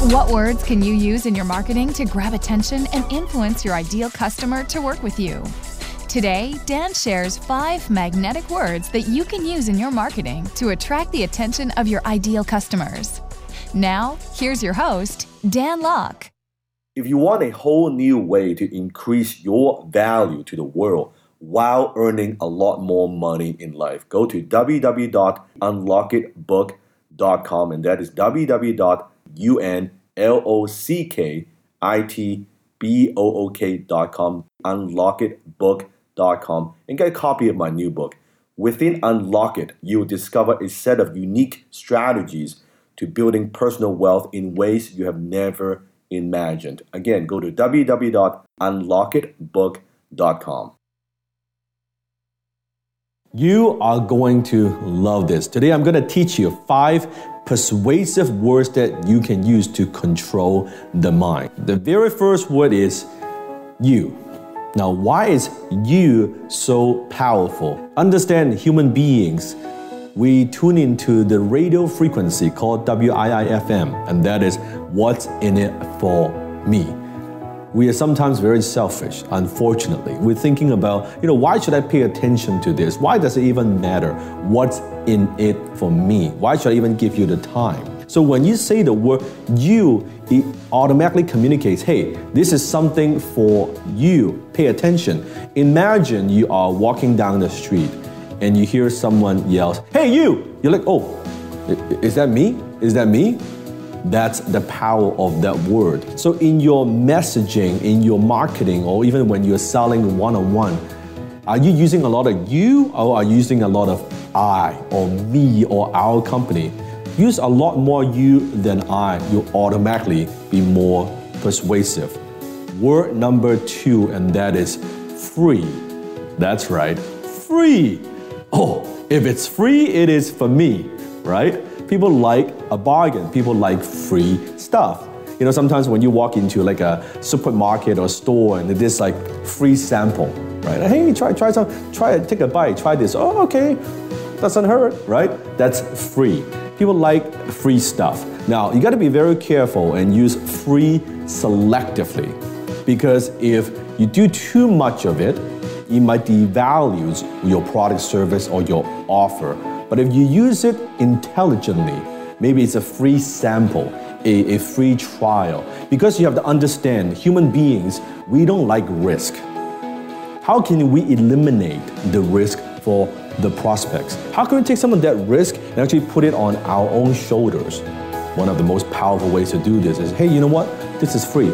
What words can you use in your marketing to grab attention and influence your ideal customer to work with you? Today, Dan shares five magnetic words that you can use in your marketing to attract the attention of your ideal customers. Now, here's your host, Dan Lok. If you want a whole new way to increase your value to the world while earning a lot more money in life, go to www.unlockitbook.com and that is www.unlockitbook.com. Unlockitbook.com and get a copy of my new book. Within Unlock It, you will discover a set of unique strategies to building personal wealth in ways you have never imagined. Again, go to www.unlockitbook.com. You are going to love this. Today, I'm going to teach you five persuasive words that you can use to control the mind. The very first word is you. Now, why is you so powerful? Understand human beings. We tune into the radio frequency called WIIFM, and that is what's in it for me. We are sometimes very selfish, unfortunately. We're thinking about, you know, why should I pay attention to this? Why does it even matter? What's in it for me? Why should I even give you the time? So when you say the word you, it automatically communicates, hey, this is something for you. Pay attention. Imagine you are walking down the street and you hear someone yells, hey, you! You're like, oh, is that me? Is that me? That's the power of that word. So in your messaging, in your marketing, or even when you're selling one on one, are you using a lot of you or are you using a lot of I or me or our company? use a lot more you than I, you'll automatically be more persuasive. Word number two, and that is free. That's right, free. Oh, if it's free, it is for me, right? People like a bargain, people like free stuff. You know, sometimes when you walk into like a supermarket or store and is like free sample, right? Hey, try try some, try take a bite, try this. Oh, okay, doesn't hurt, right? That's free. People like free stuff. Now, you got to be very careful and use free selectively because if you do too much of it, it might devalue your product, service, or your offer. But if you use it intelligently, maybe it's a free sample, a, a free trial, because you have to understand human beings, we don't like risk. How can we eliminate the risk for the prospects. How can we take some of that risk and actually put it on our own shoulders? One of the most powerful ways to do this is hey, you know what? This is free.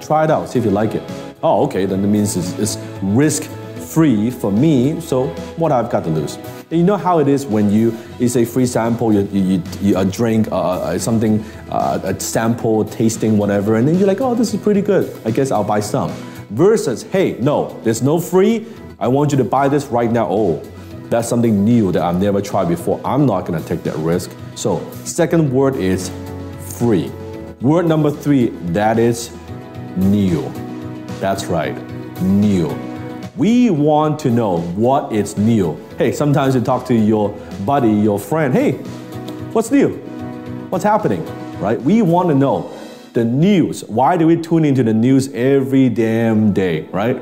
Try it out, see if you like it. Oh, okay, then it means it's, it's risk free for me, so what I've got to lose? And you know how it is when you it's a free sample, you, you, you a drink, uh, uh, something, uh, a sample, tasting, whatever, and then you're like, oh, this is pretty good. I guess I'll buy some. Versus, hey, no, there's no free. I want you to buy this right now. Oh, that's something new that I've never tried before. I'm not gonna take that risk. So, second word is free. Word number three, that is new. That's right, new. We want to know what is new. Hey, sometimes you talk to your buddy, your friend, hey, what's new? What's happening? Right? We want to know the news. Why do we tune into the news every damn day, right?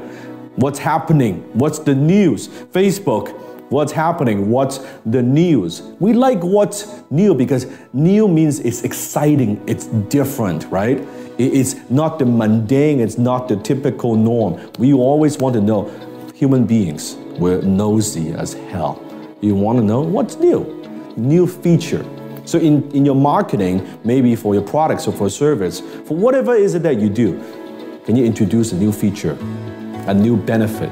What's happening? What's the news? Facebook, what's happening? What's the news? We like what's new because new means it's exciting, it's different, right? It's not the mundane, it's not the typical norm. We always want to know. Human beings, we're nosy as hell. You want to know what's new, new feature. So in, in your marketing, maybe for your products or for service, for whatever is it that you do, can you introduce a new feature? a new benefit,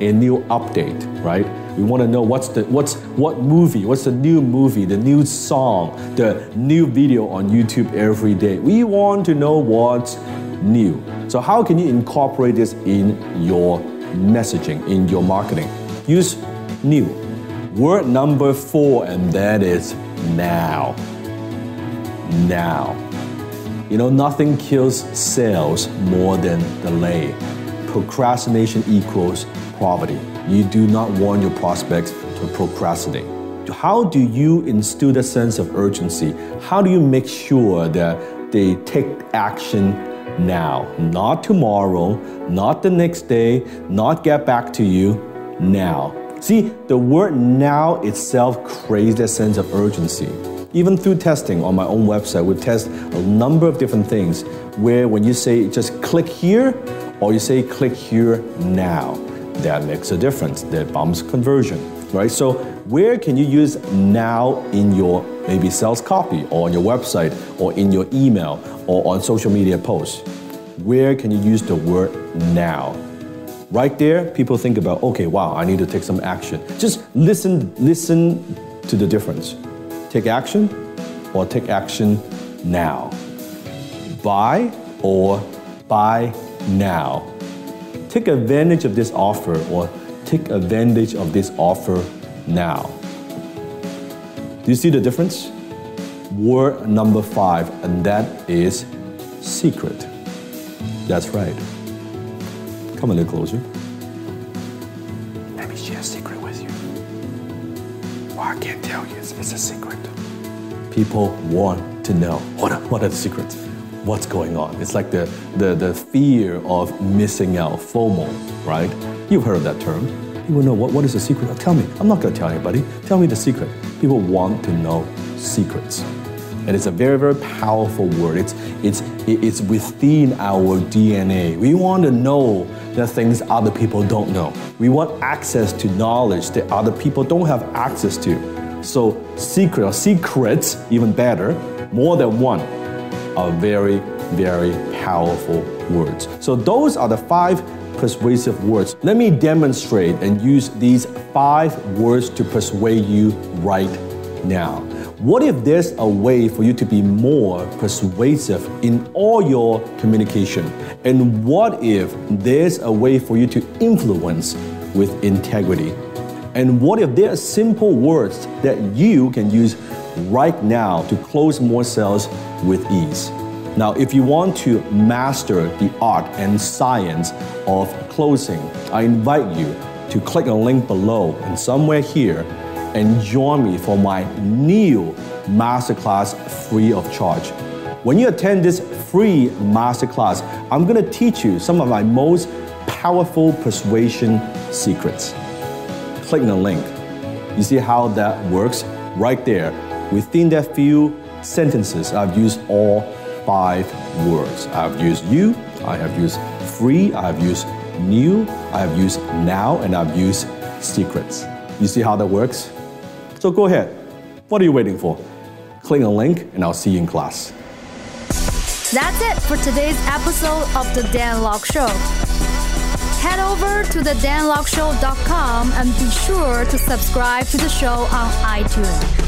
a new update, right? We want to know what's the what's what movie, what's the new movie, the new song, the new video on YouTube every day. We want to know what's new. So how can you incorporate this in your messaging, in your marketing? Use new. Word number 4 and that is now. Now. You know, nothing kills sales more than delay. Procrastination equals poverty. You do not want your prospects to procrastinate. How do you instill a sense of urgency? How do you make sure that they take action now? Not tomorrow, not the next day, not get back to you, now. See, the word now itself creates a sense of urgency. Even through testing on my own website, we test a number of different things where when you say just click here or you say click here now, that makes a difference. That bumps conversion, right? So where can you use now in your maybe sales copy or on your website or in your email or on social media posts? Where can you use the word now? Right there, people think about, okay, wow, I need to take some action. Just listen, listen to the difference. Take action or take action now. Buy or buy now. Take advantage of this offer or take advantage of this offer now. Do you see the difference? Word number five, and that is secret. That's right. Come a little closer. Let me share a secret with you. Well, I can't tell you. It's, it's a secret. People want to know what what are the secrets? What's going on? It's like the, the, the fear of missing out, FOMO, right? You've heard of that term. People know what, what is the secret? Tell me. I'm not going to tell anybody. Tell me the secret. People want to know secrets. And it's a very, very powerful word. It's, it's, it's within our DNA. We want to know the things other people don't know. We want access to knowledge that other people don't have access to. So, secret or secrets, even better, more than one, are very, very powerful words. So, those are the five persuasive words. Let me demonstrate and use these five words to persuade you right now. What if there's a way for you to be more persuasive in all your communication? And what if there's a way for you to influence with integrity? And what if there are simple words that you can use right now to close more sales with ease? Now, if you want to master the art and science of closing, I invite you to click a link below and somewhere here and join me for my new masterclass free of charge. When you attend this free masterclass, I'm going to teach you some of my most powerful persuasion secrets. Click the link. You see how that works? Right there. Within that few sentences, I've used all five words. I've used you, I have used free, I have used new, I have used now, and I've used secrets. You see how that works? So go ahead. What are you waiting for? Click the link, and I'll see you in class. That's it for today's episode of The Dan Lok Show. Head over to the danlokshow.com and be sure to subscribe to the show on iTunes.